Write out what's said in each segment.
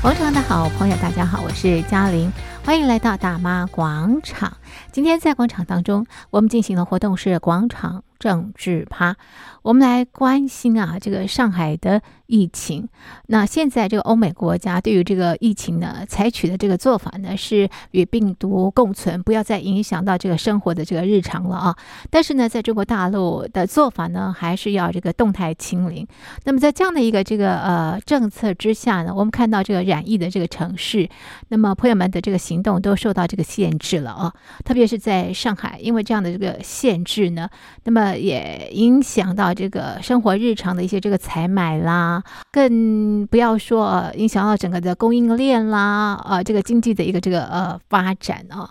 广场的好朋友，大家好，我是嘉玲，欢迎来到大妈广场。今天在广场当中，我们进行的活动是广场政治趴，我们来关心啊，这个上海的疫情。那现在这个欧美国家对于这个疫情呢，采取的这个做法呢，是与病毒共存，不要再影响到这个生活的这个日常了啊。但是呢，在中国大陆的做法呢，还是要这个动态清零。那么在这样的一个这个呃政策之下呢，我们看到这个染疫的这个城市，那么朋友们的这个行动都受到这个限制了啊，特别是在上海，因为这样的这个限制呢，那么。也影响到这个生活日常的一些这个采买啦，更不要说影响到整个的供应链啦，啊，这个经济的一个这个呃发展啊。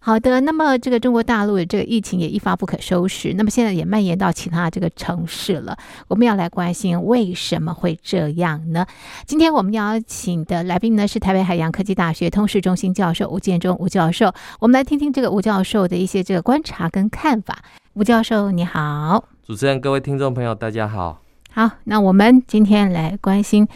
好的，那么这个中国大陆的这个疫情也一发不可收拾，那么现在也蔓延到其他这个城市了。我们要来关心为什么会这样呢？今天我们邀请的来宾呢是台北海洋科技大学通识中心教授吴建忠吴教授，我们来听听这个吴教授的一些这个观察跟看法。吴教授你好，主持人，各位听众朋友，大家好。好，那我们今天来关心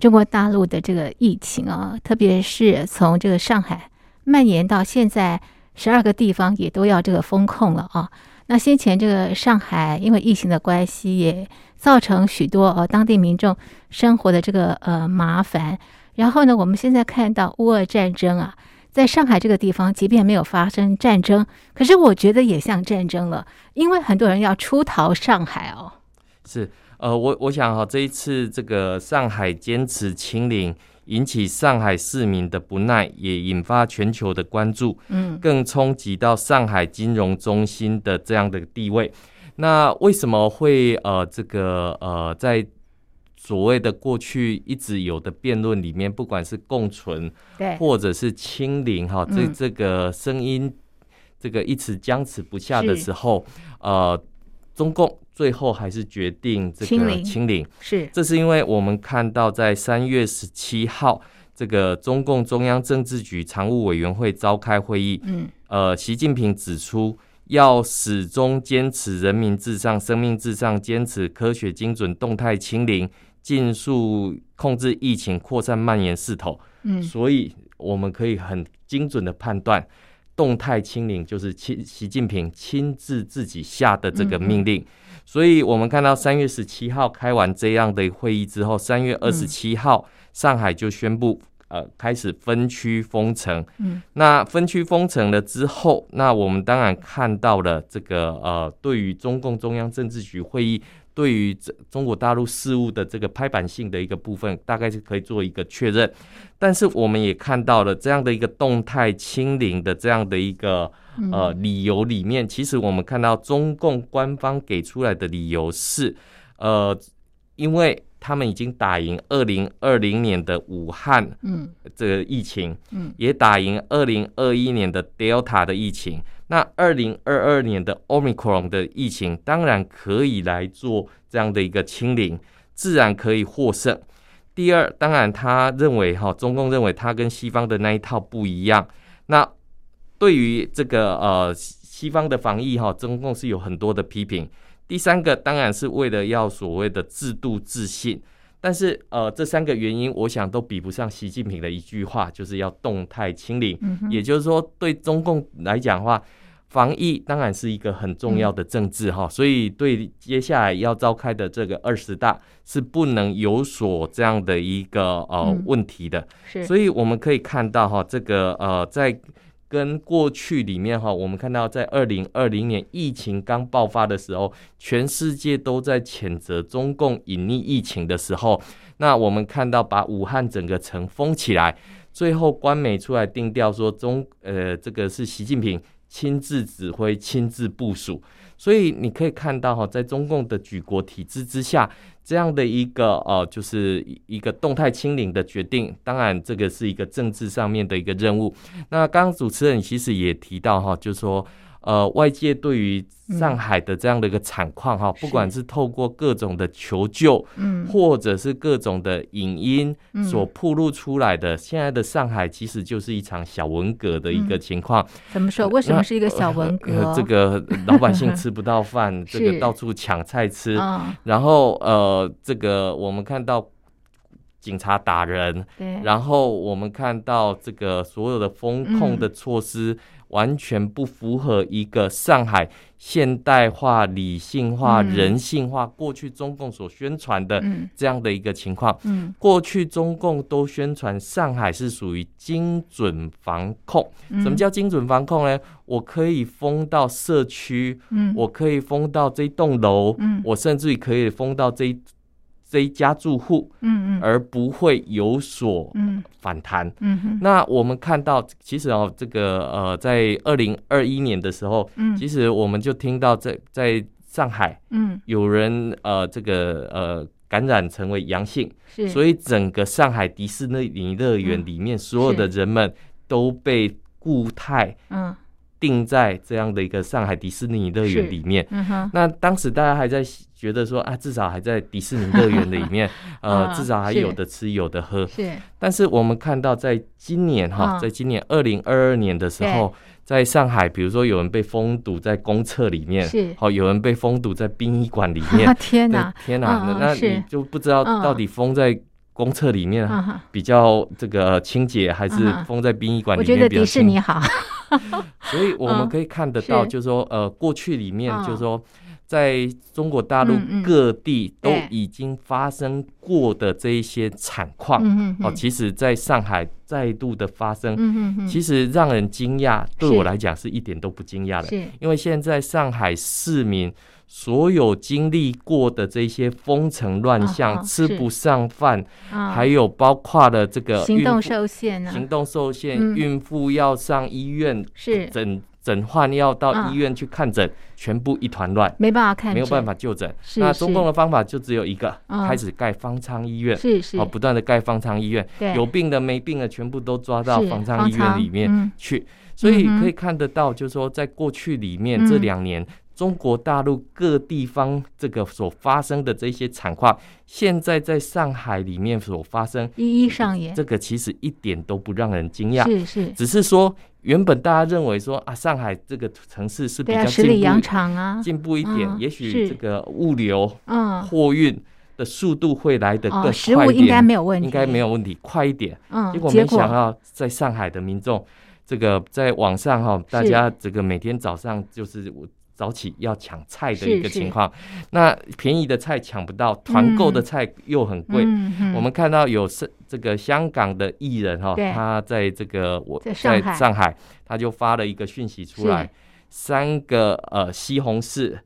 中国大陆的这个疫情啊，特别是从这个上海蔓延到现在，十二个地方也都要这个封控了啊。那先前这个上海因为疫情的关系，也造成许多呃当地民众生活的这个呃麻烦。然后呢，我们现在看到乌俄战争啊。在上海这个地方，即便没有发生战争，可是我觉得也像战争了，因为很多人要出逃上海哦。是，呃，我我想哈，这一次这个上海坚持清零，引起上海市民的不耐，也引发全球的关注，嗯，更冲击到上海金融中心的这样的地位。那为什么会呃这个呃在？所谓的过去一直有的辩论里面，不管是共存，对，或者是清零，哈，这这个声音，这个一直僵持不下的时候，呃，中共最后还是决定这个清零，清零，是，这是因为我们看到在三月十七号，这个中共中央政治局常务委员会召开会议，嗯，呃，习近平指出，要始终坚持人民至上、生命至上，坚持科学精准、动态清零。尽速控制疫情扩散蔓延势头，嗯，所以我们可以很精准的判断，动态清零就是亲习近平亲自自己下的这个命令。所以我们看到三月十七号开完这样的会议之后，三月二十七号上海就宣布呃开始分区封城。嗯，那分区封城了之后，那我们当然看到了这个呃，对于中共中央政治局会议。对于这中国大陆事务的这个拍板性的一个部分，大概是可以做一个确认。但是我们也看到了这样的一个动态清零的这样的一个呃理由里面，其实我们看到中共官方给出来的理由是，呃，因为他们已经打赢二零二零年的武汉嗯这个疫情，嗯，也打赢二零二一年的 Delta 的疫情。那二零二二年的 Omicron 的疫情当然可以来做这样的一个清零，自然可以获胜。第二，当然他认为哈，中共认为他跟西方的那一套不一样。那对于这个呃西方的防疫哈，中共是有很多的批评。第三个当然是为了要所谓的制度自信，但是呃这三个原因，我想都比不上习近平的一句话，就是要动态清零。也就是说，对中共来讲的话。防疫当然是一个很重要的政治哈，所以对接下来要召开的这个二十大是不能有所这样的一个呃问题的。所以我们可以看到哈，这个呃在跟过去里面哈，我们看到在二零二零年疫情刚爆发的时候，全世界都在谴责中共隐匿疫情的时候，那我们看到把武汉整个城封起来，最后官媒出来定调说中呃这个是习近平。亲自指挥、亲自部署，所以你可以看到哈，在中共的举国体制之下，这样的一个呃，就是一个动态清零的决定，当然这个是一个政治上面的一个任务。那刚刚主持人其实也提到哈，就是说。呃，外界对于上海的这样的一个惨况哈，不管是透过各种的求救，嗯，或者是各种的影音所曝露出来的，现在的上海其实就是一场小文革的一个情况。怎么说？为什么是一个小文革？这个老百姓吃不到饭，这个到处抢菜吃，然后呃，这个我们看到警察打人，对，然后我们看到这个所有的风控的措施。嗯完全不符合一个上海现代化、理性化、人性化。过去中共所宣传的这样的一个情况，过去中共都宣传上海是属于精准防控。什么叫精准防控呢？我可以封到社区，我可以封到这栋楼，我甚至于可以封到这一。这一家住户，嗯嗯，而不会有所反弹，嗯嗯。那我们看到，其实哦，这个呃，在二零二一年的时候，嗯，其实我们就听到在在上海，嗯，有人呃这个呃感染成为阳性，是，所以整个上海迪士尼乐园里面所有的人们都被固态，嗯。定在这样的一个上海迪士尼乐园里面，嗯，那当时大家还在觉得说啊，至少还在迪士尼乐园里面，呃，至少还有的吃有的喝。是，但是我们看到，在今年哈，在今年二零二二年的时候，在上海，比如说有人被封堵在公厕里面，是，好，有人被封堵在殡仪馆里面。天哪，天哪，那你就不知道到底封在公厕里面比较这个清洁，还是封在殡仪馆里面比较？我觉得迪士尼好。所以我们可以看得到，就是说，呃，过去里面，就是说，在中国大陆各地都已经发生过的这一些惨况，哦，其实在上海再度的发生，其实让人惊讶。对我来讲，是一点都不惊讶的，因为现在上海市民。所有经历过的这些封城乱象，哦、吃不上饭，哦，还有包括了这个行动受限，行动受限，啊，孕妇要上医院，是。诊诊患要到医院去看诊，哦，全部一团乱，没办法看，没有办法就诊。那中共的方法就只有一个，哦，开始盖方舱医院，是是，不断的盖方舱医院，有病的没病的全部都抓到方舱医院里面去，嗯。所以可以看得到，就是说，在过去里面，嗯，这两年。中国大陆各地方这个所发生的这些惨况，现在在上海里面所发生，一一上演。这个其实一点都不让人惊讶，是是，只是说原本大家认为说啊，上海这个城市是比较进步，进步一点，也许这个物流、嗯，货运的速度会来得更快一点，食物应该没有问题，应该没有问题，快一点。嗯，结果没想到在上海的民众，这个在网上哈，大家这个每天早上就是我。早起要抢菜的一个情况，那便宜的菜抢不到，团购的菜又很贵。嗯、我们看到有是这个香港的艺人哈，他在这个我在上海，他就发了一个讯息出来，三个呃西红柿，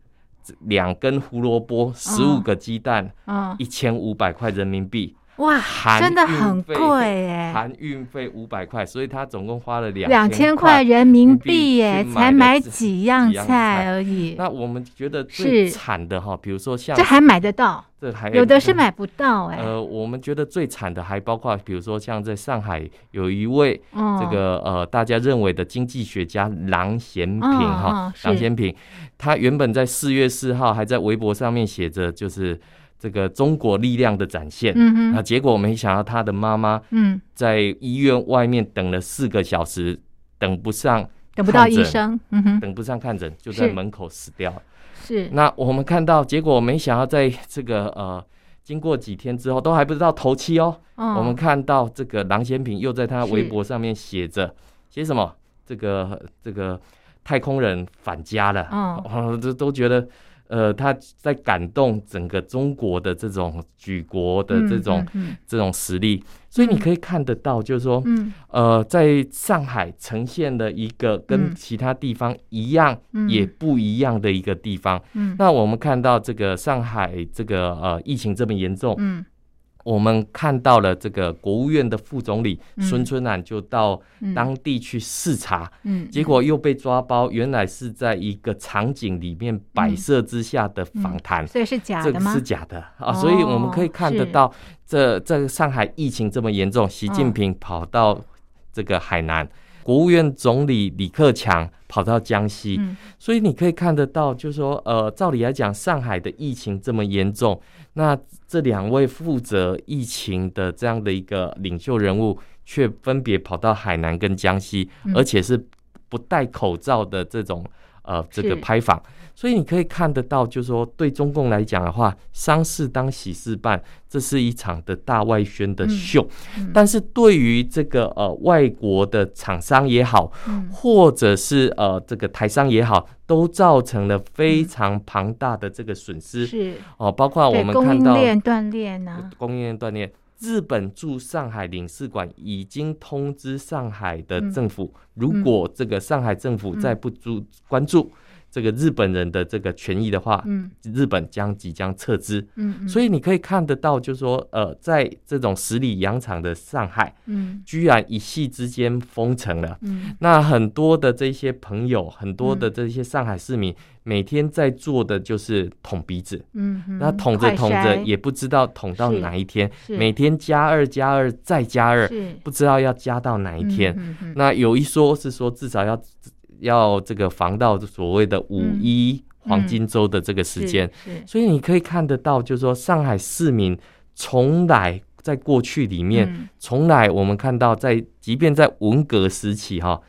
两根胡萝卜，十五个鸡蛋，一千五百块人民币。哇，真的很贵哎！含运费五百块，所以他总共花了两两千块人民币耶，才买几样菜而已。那我们觉得最惨的哈，比如说像这还买得到，这还有的是买不到哎。呃，我们觉得最惨的还包括，比如说像在上海有一位这个呃大家认为的经济学家郎咸平哈，郎咸平，他原本在四月四号还在微博上面写着就是。这个中国力量的展现，嗯，那结果没想到他的妈妈，嗯，在医院外面等了四个小时，等不上，等不到医生，嗯哼，等不上看诊，就在门口死掉了。是，那我们看到结果，没想到在这个呃，经过几天之后，都还不知道头七哦。我们看到这个郎咸平又在他微博上面写着，写什么？这个这个太空人返家了，哦，都都觉得。呃，他在感动整个中国的这种举国的这种、嗯嗯嗯、这种实力，所以你可以看得到，就是说，嗯、呃，在上海呈现了一个跟其他地方一样也不一样的一个地方。那我们看到这个上海这个呃疫情这么严重。嗯我们看到了这个国务院的副总理孙春兰就到当地去视察，结果又被抓包，原来是在一个场景里面摆设之下的访谈，所以是假的吗？这是假的。啊！所以我们可以看得到，这这上海疫情这么严重，习近平跑到这个海南，国务院总理李克强跑到江西，所以你可以看得到，就是说，呃，照理来讲，上海的疫情这么严重。那这两位负责疫情的这样的一个领袖人物，却分别跑到海南跟江西，而且是不戴口罩的这种呃这个拍访，所以你可以看得到，就是说对中共来讲的话，丧事当喜事办，这是一场的大外宣的秀。嗯嗯、但是对于这个呃外国的厂商也好，嗯、或者是呃这个台商也好，都造成了非常庞大的这个损失。是哦，包括我们看到供应链断裂呢，供应链断裂。日本驻上海领事馆已经通知上海的政府，嗯、如果这个上海政府再不注关注这个日本人的这个权益的话，嗯、日本将即将撤资。嗯嗯、所以你可以看得到，就是说，呃，在这种十里洋场的上海，嗯、居然一夕之间封城了。嗯、那很多的这些朋友，很多的这些上海市民。嗯每天在做的就是捅鼻子，嗯，那捅着捅着也不知道捅到哪一天，每天加二加二再加二，不知道要加到哪一天。那有一说是说至少要要这个防到所谓的五一黄金周的这个时间，嗯嗯、所以你可以看得到，就是说上海市民从来在过去里面，从、嗯、来我们看到在即便在文革时期哈。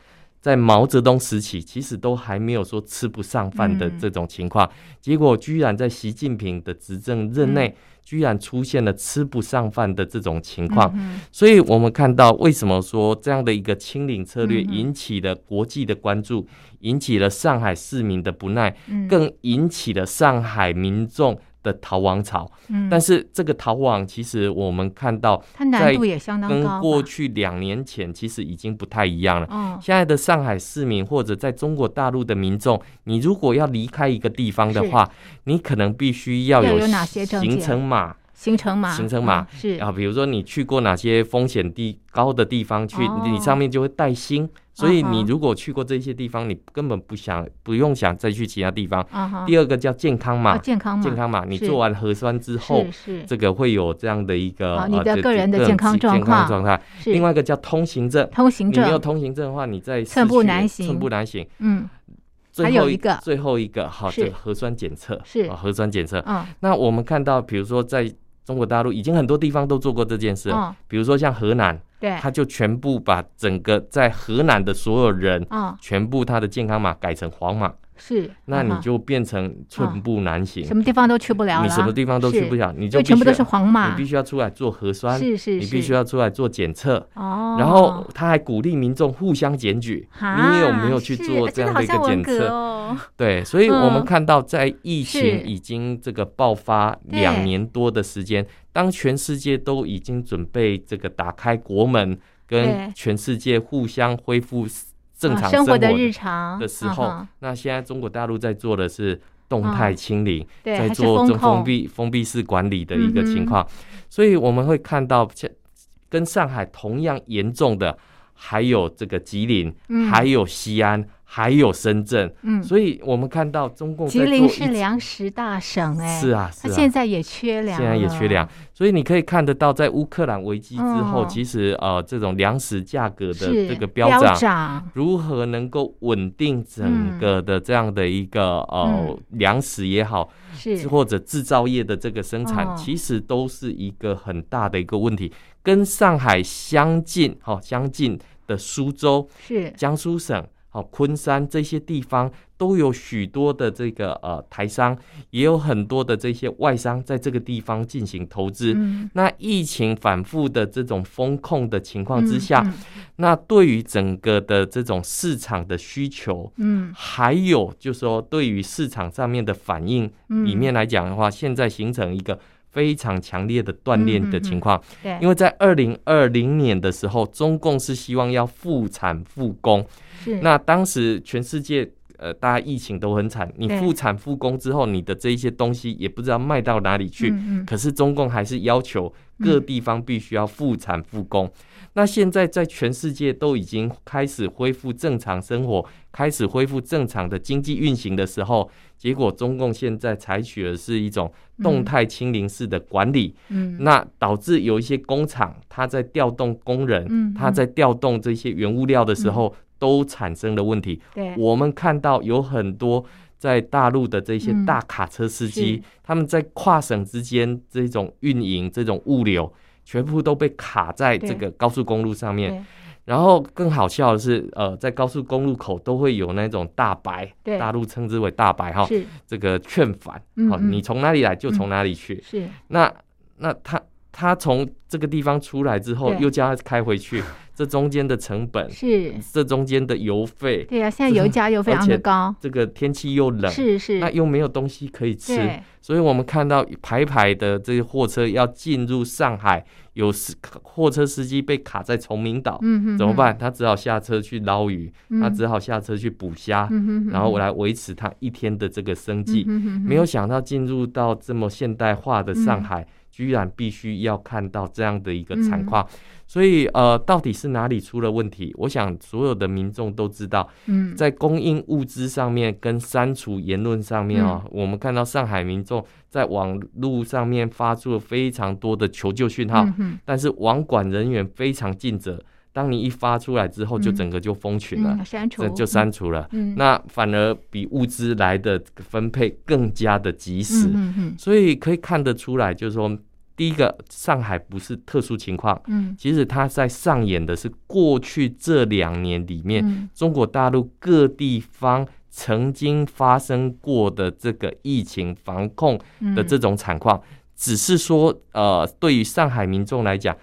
在毛泽东时期，其实都还没有说吃不上饭的这种情况，嗯、结果居然在习近平的执政任内，居然出现了吃不上饭的这种情况。嗯、所以，我们看到为什么说这样的一个清零策略引起了国际的关注，引起了上海市民的不耐，更引起了上海民众的逃亡潮，嗯，但是这个逃亡其实我们看到，它难度也相当高，跟过去两年前其实已经不太一样了。嗯，现在的上海市民或者在中国大陆的民众，你如果要离开一个地方的话，你可能必须要有行程码。行程码，行程码、嗯、是。啊，比如说你去过哪些风险地高的地方去，哦、你上面就会带星，所以你如果去过这些地方，你根本不想不用想再去其他地方。哦、第二个叫健康码，健康码，健康码，你做完核酸之后，是这个会有这样的一个、哦、你的个人的健康状况。状态。另外一个叫通行证，通行证，你没有通行证的话，你在寸步难行，寸步难行。嗯，最后一个，最后一个好，这个核酸检测是。核酸检测。嗯，那我们看到，比如说在中国大陆已经很多地方都做过这件事，哦、比如说像河南，对，他就全部把整个在河南的所有人，嗯、全部他的健康码改成黄码。是，那你就变成寸步难行，什么地方都去不了，你什么地方都去不了，你就全部都是黄码，你必须要出来做核酸，是是，你必须要出来做检测。哦，然后他还鼓励民众互相检举，你有没有去做这样的一个检测？对，所以我们看到在疫情已经这个爆发两年多的时间，当全世界都已经准备这个打开国门，跟全世界互相恢复。正常生活的日常的时候，那现在中国大陆在做的是动态清零，在做这封闭封闭式管理的一个情况，所以我们会看到，跟上海同样严重的还有这个吉林，还有西安。还有深圳，嗯，所以我们看到中共吉林是粮食大省，哎，是啊，它现在也缺粮，现在也缺粮，所以你可以看得到，在乌克兰危机之后，其实呃，这种粮食价格的这个飙涨，如何能够稳定整个的这样的一个呃粮食也好，是。或者制造业的这个生产，其实都是一个很大的一个问题。跟上海相近，好相近的苏州是。江苏省。哦，昆山这些地方都有许多的这个呃台商，也有很多的这些外商在这个地方进行投资。嗯、那疫情反复的这种风控的情况之下，嗯嗯、那对于整个的这种市场的需求，嗯，还有就是说对于市场上面的反应里面来讲的话，嗯、现在形成一个非常强烈的锻炼的情况。因为在二零二零年的时候，中共是希望要复产复工。那当时全世界呃，大家疫情都很惨，你复产复工之后，你的这一些东西也不知道卖到哪里去。可是中共还是要求各地方必须要复产复工。那现在在全世界都已经开始恢复正常生活，开始恢复正常的经济运行的时候，结果中共现在采取的是一种动态清零式的管理。嗯那导致有一些工厂，它在调动工人，嗯它在调动这些原物料的时候。都产生了问题。对，我们看到有很多在大陆的这些大卡车司机，嗯、他们在跨省之间这种运营、这种物流，全部都被卡在这个高速公路上面。然后更好笑的是，呃，在高速公路口都会有那种大白，大陆称之为大白哈，这个劝返，好、嗯嗯，你从哪里来就从哪里去，嗯、是。那那他他从这个地方出来之后，又叫他开回去。这中间的成本是，这中间的油费，对呀、啊，现在油价又非常的高，这个天气又冷，是是，那又没有东西可以吃，所以我们看到排排的这些货车要进入上海，有司货车司机被卡在崇明岛，嗯哼，怎么办？他只好下车去捞鱼，嗯、他只好下车去捕虾、嗯，然后我来维持他一天的这个生计、嗯。没有想到进入到这么现代化的上海，嗯、居然必须要看到这样的一个惨况。嗯所以，呃，到底是哪里出了问题？我想所有的民众都知道，嗯，在供应物资上面跟删除言论上面啊、嗯，我们看到上海民众在网络上面发出了非常多的求救讯号，嗯，但是网管人员非常尽责，当你一发出来之后，就整个就封群了，删、嗯、除、嗯、就删除了，嗯，那反而比物资来的分配更加的及时，所以可以看得出来，就是说。第一个，上海不是特殊情况，嗯，其实它在上演的是过去这两年里面，嗯，中国大陆各地方曾经发生过的这个疫情防控的这种惨况，嗯，只是说，呃，对于上海民众来讲，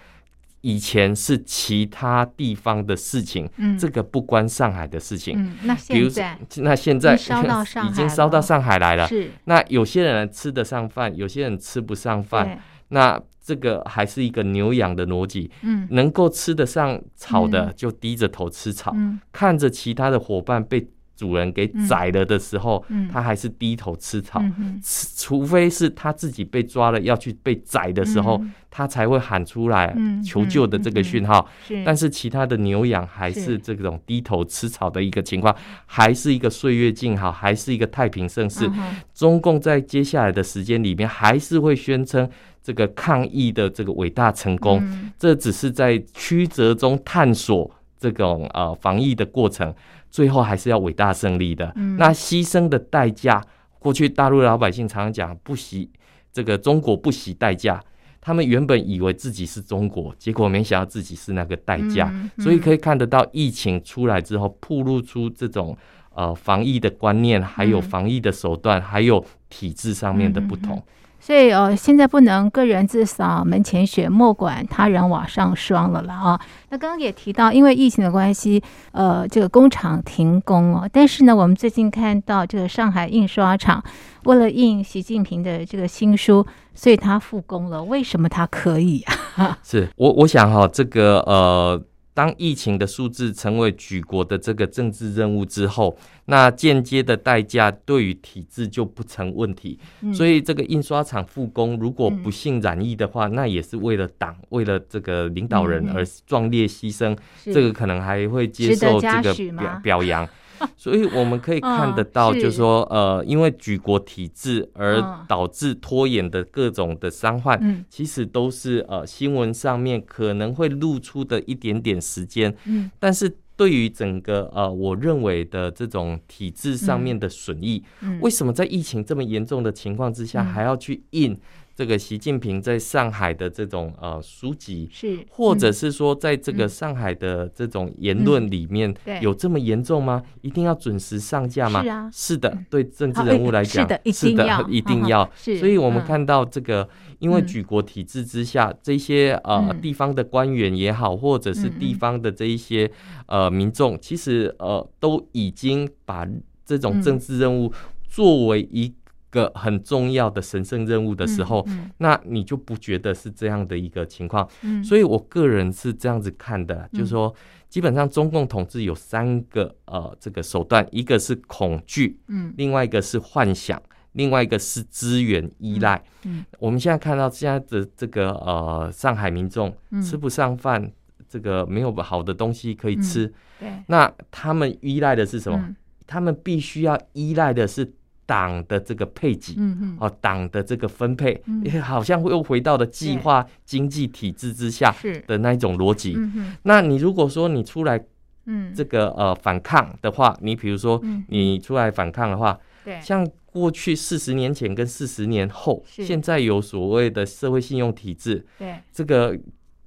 以前是其他地方的事情，嗯，这个不关上海的事情，嗯，那现在，那现在烧到上海，已经烧到上海来了，是，那有些人吃得上饭，有些人吃不上饭。那这个还是一个牛羊的逻辑，嗯，能够吃得上草的就低着头吃草，嗯，看着其他的伙伴被主人给宰了的时候，嗯，他还是低头吃草，嗯，除非是他自己被抓了要去被宰的时候，嗯，他才会喊出来求救的这个讯号，但是其他的牛羊还是这种低头吃草的一个情况，还是一个岁月静好，还是一个太平盛世，嗯。中共在接下来的时间里面还是会宣称。这个抗疫的这个伟大成功，嗯，这只是在曲折中探索这种呃防疫的过程，最后还是要伟大胜利的。嗯，那牺牲的代价，过去大陆老百姓常常讲不惜这个中国不惜代价，他们原本以为自己是中国，结果没想到自己是那个代价，嗯嗯。所以可以看得到，疫情出来之后，暴露出这种呃防疫的观念，还有防疫的手段，嗯，还有体制上面的不同。所以哦，现在不能个人自扫门前雪，莫管他人瓦上霜了了啊。那刚刚也提到，因为疫情的关系，呃，这个工厂停工哦。但是呢，我们最近看到这个上海印刷厂为了印习近平的这个新书，所以他复工了。为什么他可以啊？是我我想哈，这个呃。当疫情的数字成为举国的这个政治任务之后，那间接的代价对于体制就不成问题。嗯、所以这个印刷厂复工，如果不幸染疫的话，嗯、那也是为了党、为了这个领导人而壮烈牺牲。嗯、这个可能还会接受这个表表扬。所以我们可以看得到，就是。说，呃，因为举国体制而导致拖延的各种的伤患，其实都是呃新闻上面可能会露出的一点点时间。但是对于整个呃，我认为的这种体制上面的损益，为什么在疫情这么严重的情况之下，还要去印？这个习近平在上海的这种呃书籍，是或者是说在这个上海的这种言论里面，有这么严重吗？一定要准时上架吗？是啊，是的，对政治人物来讲，是的，一定要。所以我们看到这个，因为举国体制之下，这些呃地方的官员也好，或者是地方的这一些呃民众，其实呃都已经把这种政治任务作为一。个很重要的神圣任务的时候，嗯嗯，那你就不觉得是这样的一个情况？嗯，所以我个人是这样子看的，嗯，就是说，基本上中共统治有三个呃这个手段，一个是恐惧，嗯，另外一个是幻想，另外一个是资源依赖。嗯，嗯，我们现在看到现在的这个呃上海民众吃不上饭，嗯，这个没有好的东西可以吃，嗯，对，那他们依赖的是什么？嗯，他们必须要依赖的是。党的这个配给，嗯哦，党的这个分配，好像又回到了计划经济体制之下的那一种逻辑。那你如果说你出来，嗯，这个呃反抗的话，你比如说你出来反抗的话，对，像过去四十年前跟四十年后，现在有所谓的社会信用体制，对，这个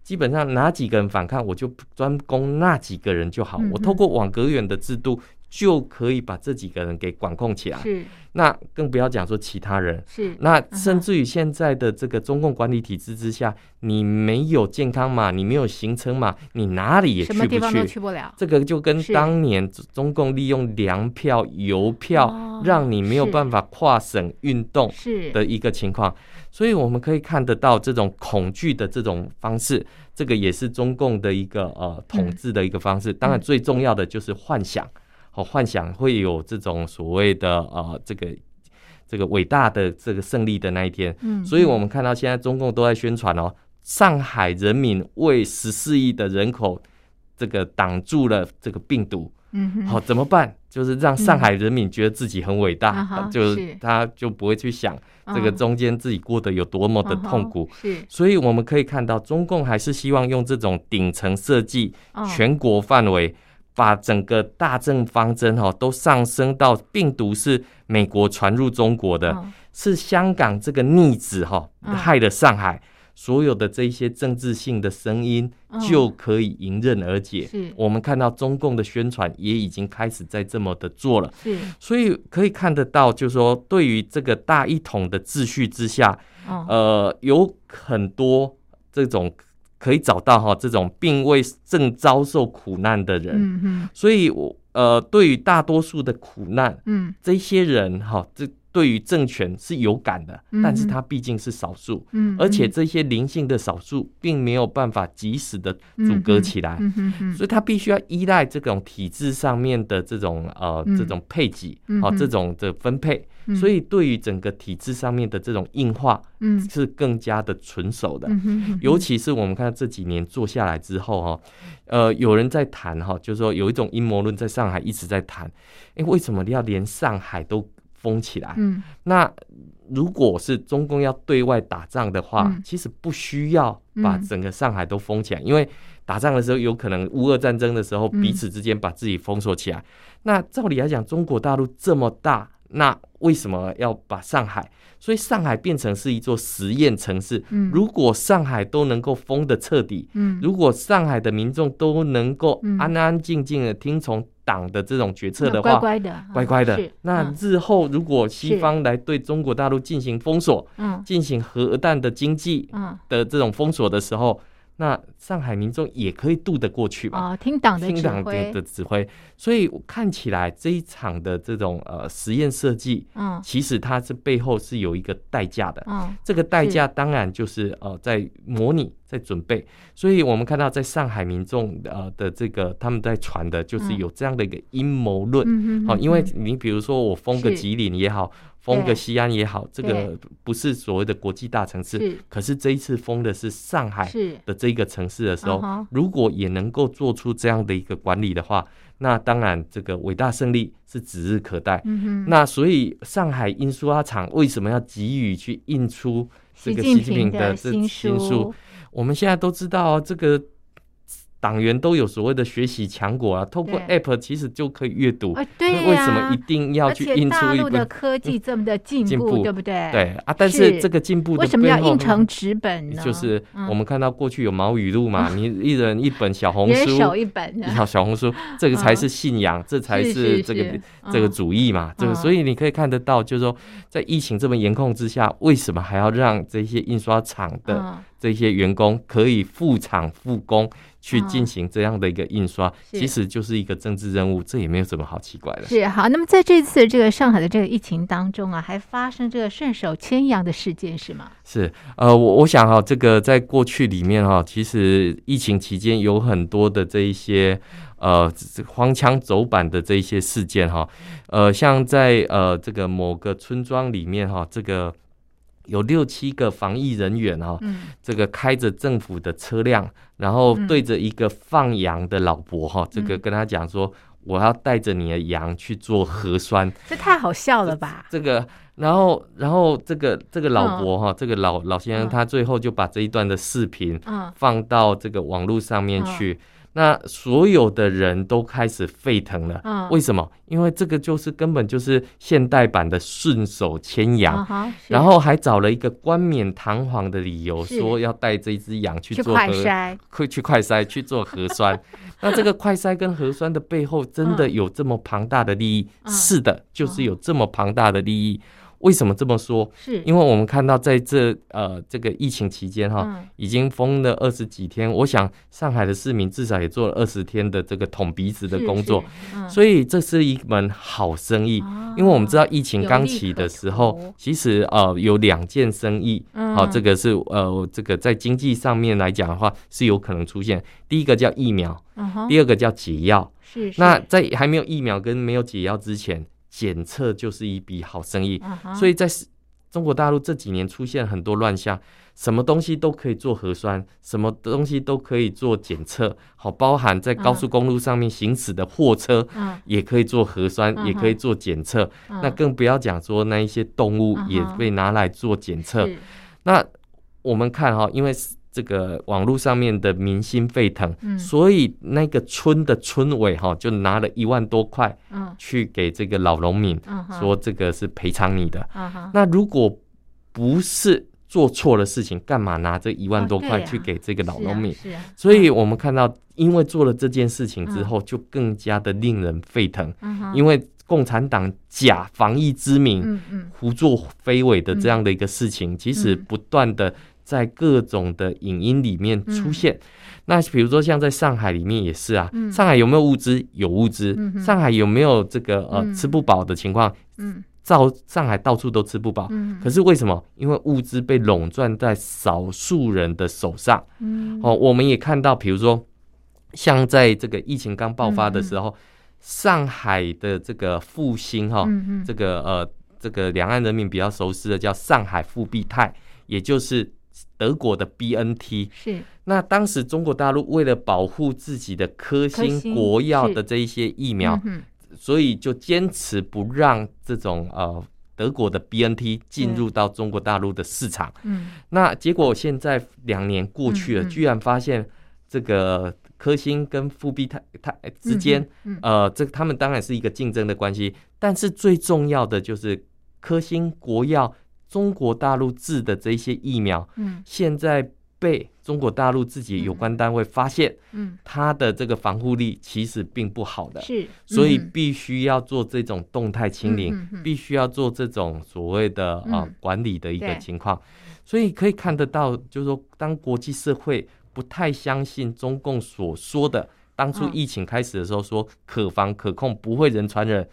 基本上哪几个人反抗，我就专攻那几个人就好。嗯、我透过网格员的制度。就可以把这几个人给管控起来。是，那更不要讲说其他人。是，那甚至于现在的这个中共管理体制之下，你没有健康码，你没有行程码，你哪里也去不去？什么地方都去不了。这个就跟当年中共利用粮票、邮票，让你没有办法跨省运动的一个情况。所以我们可以看得到这种恐惧的这种方式，这个也是中共的一个呃统治的一个方式。当然，最重要的就是幻想。哦，幻想会有这种所谓的呃，这个这个伟大的这个胜利的那一天。嗯，所以我们看到现在中共都在宣传哦，上海人民为十四亿的人口这个挡住了这个病毒。嗯，好，怎么办？就是让上海人民觉得自己很伟大，就是他就不会去想这个中间自己过得有多么的痛苦。是，所以我们可以看到，中共还是希望用这种顶层设计，全国范围。把整个大政方针哈都上升到病毒是美国传入中国的，是香港这个逆子哈害了上海，所有的这些政治性的声音就可以迎刃而解。我们看到中共的宣传也已经开始在这么的做了，所以可以看得到，就是说对于这个大一统的秩序之下，呃，有很多这种。可以找到哈这种并未正遭受苦难的人，所以我呃对于大多数的苦难，嗯，这些人哈这。对于政权是有感的，但是他毕竟是少数，嗯，而且这些灵性的少数并没有办法及时的阻隔起来，嗯，所以他必须要依赖这种体制上面的这种呃这种配给，好这种的分配，所以对于整个体制上面的这种硬化，嗯，是更加的纯熟的，尤其是我们看这几年做下来之后哈，呃，有人在谈哈，就是说有一种阴谋论在上海一直在谈，哎，为什么你要连上海都封起来，嗯，那如果是中共要对外打仗的话，嗯，其实不需要把整个上海都封起来，嗯，因为打仗的时候有可能乌俄战争的时候彼此之间把自己封锁起来。嗯，那照理来讲，中国大陆这么大，那为什么要把上海？所以上海变成是一座实验城市。嗯，如果上海都能够封的彻底，嗯，如果上海的民众都能够安安静静的听从。党的这种决策的话，乖乖的，乖乖的。那日后如果西方来对中国大陆进行封锁，嗯，进行核弹的经济嗯的这种封锁的时候。那上海民众也可以渡得过去吧？啊，听党的听党的指挥，所以看起来这一场的这种呃实验设计，嗯，其实它是背后是有一个代价的，嗯，这个代价当然就是呃在模拟，在准备，所以我们看到在上海民众呃的这个他们在传的就是有这样的一个阴谋论，好，因为你比如说我封个吉林也好。封个西安也好，这个不是所谓的国际大城市，可是这一次封的是上海的这一个城市的时候，如果也能够做出这样的一个管理的话，那当然这个伟大胜利是指日可待。那所以上海印刷厂为什么要急于去印出这个习近平的这新书？我们现在都知道这个。党员都有所谓的学习强国啊，透过 App 其实就可以阅读。对呀，为什么一定要去印出一本？大陆的科技这么的进步，对不对？对啊，但是这个进步为什么要印成纸本呢？就是我们看到过去有毛语录嘛，你一人一本小红书，人手一本，小小红书，这个才是信仰，这才是这个这个主义嘛。这个所以你可以看得到，就是说在疫情这么严控之下，为什么还要让这些印刷厂的这些员工可以复厂复工？去进行这样的一个印刷，其实就是一个政治任务，这也没有什么好奇怪的。是好，那么在这次这个上海的这个疫情当中啊，还发生这个顺手牵羊的事件是吗？是，呃，我我想哈，这个在过去里面哈，其实疫情期间有很多的这一些呃荒腔走板的这一些事件哈，呃，像在呃这个某个村庄里面哈，这个。有六七个防疫人员哈，这个开着政府的车辆，然后对着一个放羊的老伯哈，这个跟他讲说，我要带着你的羊去做核酸，这太好笑了吧？这个，然后，然后这个这个老伯哈，这个老老先生他最后就把这一段的视频放到这个网络上面去。那所有的人都开始沸腾了。嗯，为什么？因为这个就是根本就是现代版的顺手牵羊，嗯，然后还找了一个冠冕堂皇的理由，说要带这只羊去做快核筛，去去快筛 去做核酸。那这个快筛跟核酸的背后，真的有这么庞大的利益？嗯，是的，就是有这么庞大的利益。为什么这么说？是因为我们看到在这呃这个疫情期间哈，嗯、已经封了二十几天。我想上海的市民至少也做了二十天的这个捅鼻子的工作，嗯、所以这是一门好生意。哦、因为我们知道疫情刚起的时候，其实呃有两件生意，好、这个是呃这个在经济上面来讲的话是有可能出现。第一个叫疫苗，嗯、第二个叫解药。是，是那在还没有疫苗跟没有解药之前，检测就是一笔好生意。嗯、所以在中国大陆这几年出现很多乱象，什么东西都可以做核酸，什么东西都可以做检测，好，包含在高速公路上面行驶的货车，也可以做核酸，也可以做检测。那更不要讲说那一些动物也被拿来做检测。那我们看哈，因为这个网络上面的民心沸腾，所以那个村的村委哈就拿了一万多块，去给这个老农民，说这个是赔偿你的。那如果不是做错了事情，干嘛拿这一万多块去给这个老农民？所以我们看到，因为做了这件事情之后，就更加的令人沸腾。因为共产党假防疫之名，胡作非为的这样的一个事情，其实不断的。在各种的影音里面出现，嗯、那比如说像在上海里面也是啊，嗯、上海有没有物资？有物资。嗯、上海有没有这个呃吃不饱的情况？嗯，照上海到处都吃不饱。嗯，可是为什么？因为物资被垄断在少数人的手上。嗯，哦，我们也看到，比如说像在这个疫情刚爆发的时候，嗯、上海的这个复兴哈，这个呃这个两岸人民比较熟悉的叫上海复必泰，也就是。德国的 BNT 是，那当时中国大陆为了保护自己的科兴国药的这一些疫苗，嗯、所以就坚持不让这种呃德国的 BNT 进入到中国大陆的市场。嗯，那结果现在两年过去了，嗯、居然发现这个科兴跟复必泰它之间，呃，这他们当然是一个竞争的关系，但是最重要的就是科兴国药。中国大陆制的这些疫苗，嗯，现在被中国大陆自己有关单位发现，嗯，它的这个防护力其实并不好的，是，所以必须要做这种动态清零，必须要做这种所谓的啊管理的一个情况，所以可以看得到，就是说，当国际社会不太相信中共所说的，当初疫情开始的时候说可防可控，不会人传人，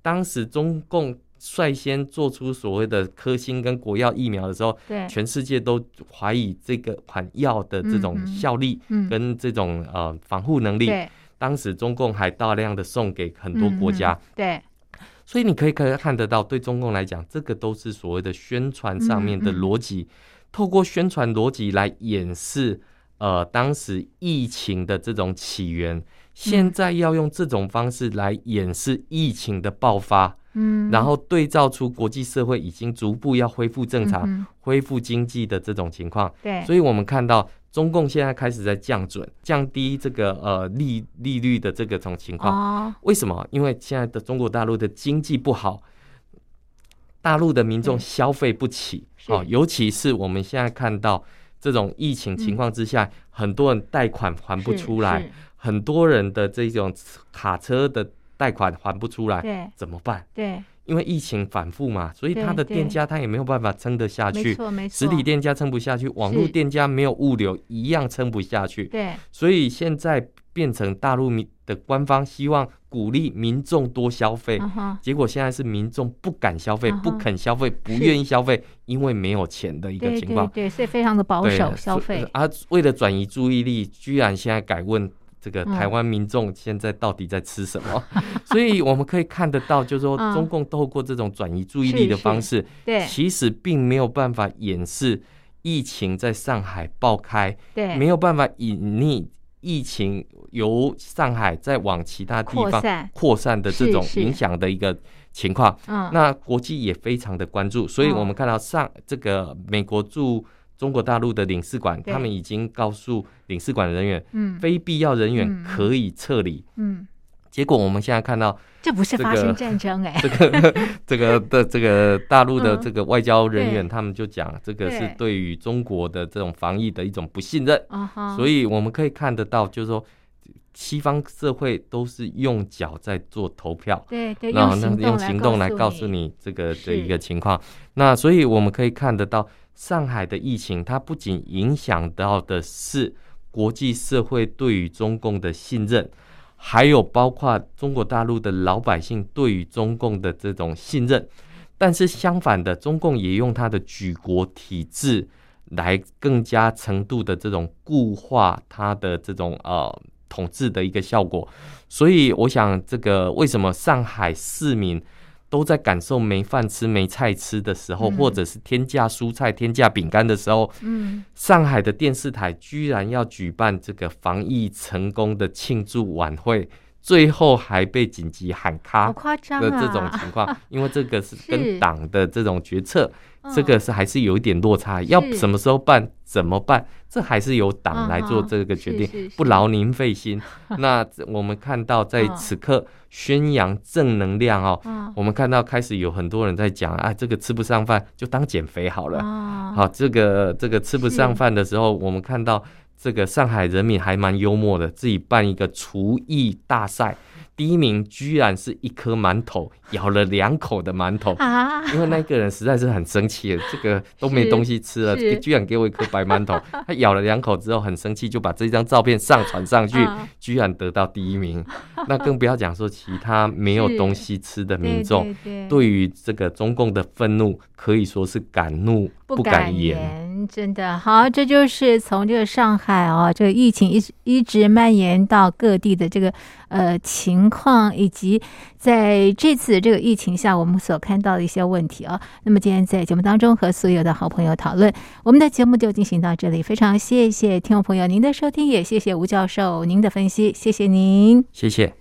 当时中共。率先做出所谓的科兴跟国药疫苗的时候，对全世界都怀疑这个款药的这种效力跟这种呃防护能力。对当时中共还大量的送给很多国家。嗯、对，所以你可以可以看得到，对中共来讲，这个都是所谓的宣传上面的逻辑，透过宣传逻辑来掩饰呃当时疫情的这种起源。现在要用这种方式来掩饰疫情的爆发。嗯，然后对照出国际社会已经逐步要恢复正常、嗯、恢复经济的这种情况，对，所以我们看到中共现在开始在降准、降低这个呃利利率的这个种情况。哦，为什么？因为现在的中国大陆的经济不好，大陆的民众消费不起哦，尤其是我们现在看到这种疫情情况之下，嗯、很多人贷款还不出来，很多人的这种卡车的。贷款还不出来，对，怎么办？对，因为疫情反复嘛，所以他的店家他也没有办法撑得下去。没错，没错。实体店家撑不下去，网络店家没有物流，一样撑不下去。对，所以现在变成大陆民的官方希望鼓励民众多消费，结果现在是民众不敢消费，不肯消费，不愿意消费，因为没有钱的一个情况。对，所以非常的保守消费。啊，为了转移注意力，居然现在改问。这个台湾民众现在到底在吃什么？嗯、所以我们可以看得到，就是说，中共透过这种转移注意力的方式，对，其实并没有办法掩饰疫情在上海爆开，对，没有办法隐匿疫情由上海再往其他地方扩散。的这种影响的一个情况。嗯，那国际也非常的关注，所以我们看到上这个美国驻中国大陆的领事馆，他们已经告诉领事馆人员，嗯，非必要人员可以撤离，嗯。结果我们现在看到，这不是发生战争哎，这个这个的这个大陆的这个外交人员，他们就讲，这个是对。于中国的这种防疫的一种不信任，所以我们可以看得到，就是说西方社会都是用脚在做投票，对对，然后用行动来告诉你这个的一个情况。那所以我们可以看得到，上海的疫情，它不仅影响到的是国际社会对于中共的信任。还有包括中国大陆的老百姓对于中共的这种信任，但是相反的，中共也用它的举国体制来更加程度的这种固化它的这种呃统治的一个效果。所以，我想这个为什么上海市民都在感受没饭吃、没菜吃的时候，或者是天价蔬菜、天价饼干的时候，嗯，上海的电视台居然要举办这个防疫成功的庆祝晚会，最后还被紧急喊卡的这种情况，因为这个是跟党的这种决策，这个是还是有一点落差，要什么时候办，怎么办？这还是由党来做这个决定，不劳您费心。那我们看到在此刻宣扬正能量哦，我们看到开始有很多人在讲啊，这个吃不上饭就当减肥好了。好，这个这个吃不上饭的时候，我们看到这个上海人民还蛮幽默的，自己办一个厨艺大赛。第一名居然是一颗馒头，咬了两口的馒头，因为那个人实在是很生气了，这个都没东西吃了，居然给我一颗白馒头。他咬了两口之后很生气，就把这张照片上传上去，居然得到第一名。那更不要讲说其他没有东西吃的民众，对于这个中共的愤怒可以说是敢怒不敢言。真的好，这就是从这个上海哦，这个疫情一直一直蔓延到各地的这个呃情况，以及在这次这个疫情下，我们所看到的一些问题啊。那么今天在节目当中和所有的好朋友讨论，我们的节目就进行到这里。非常谢谢听众朋友您的收听，也谢谢吴教授您的分析，谢谢您，谢谢。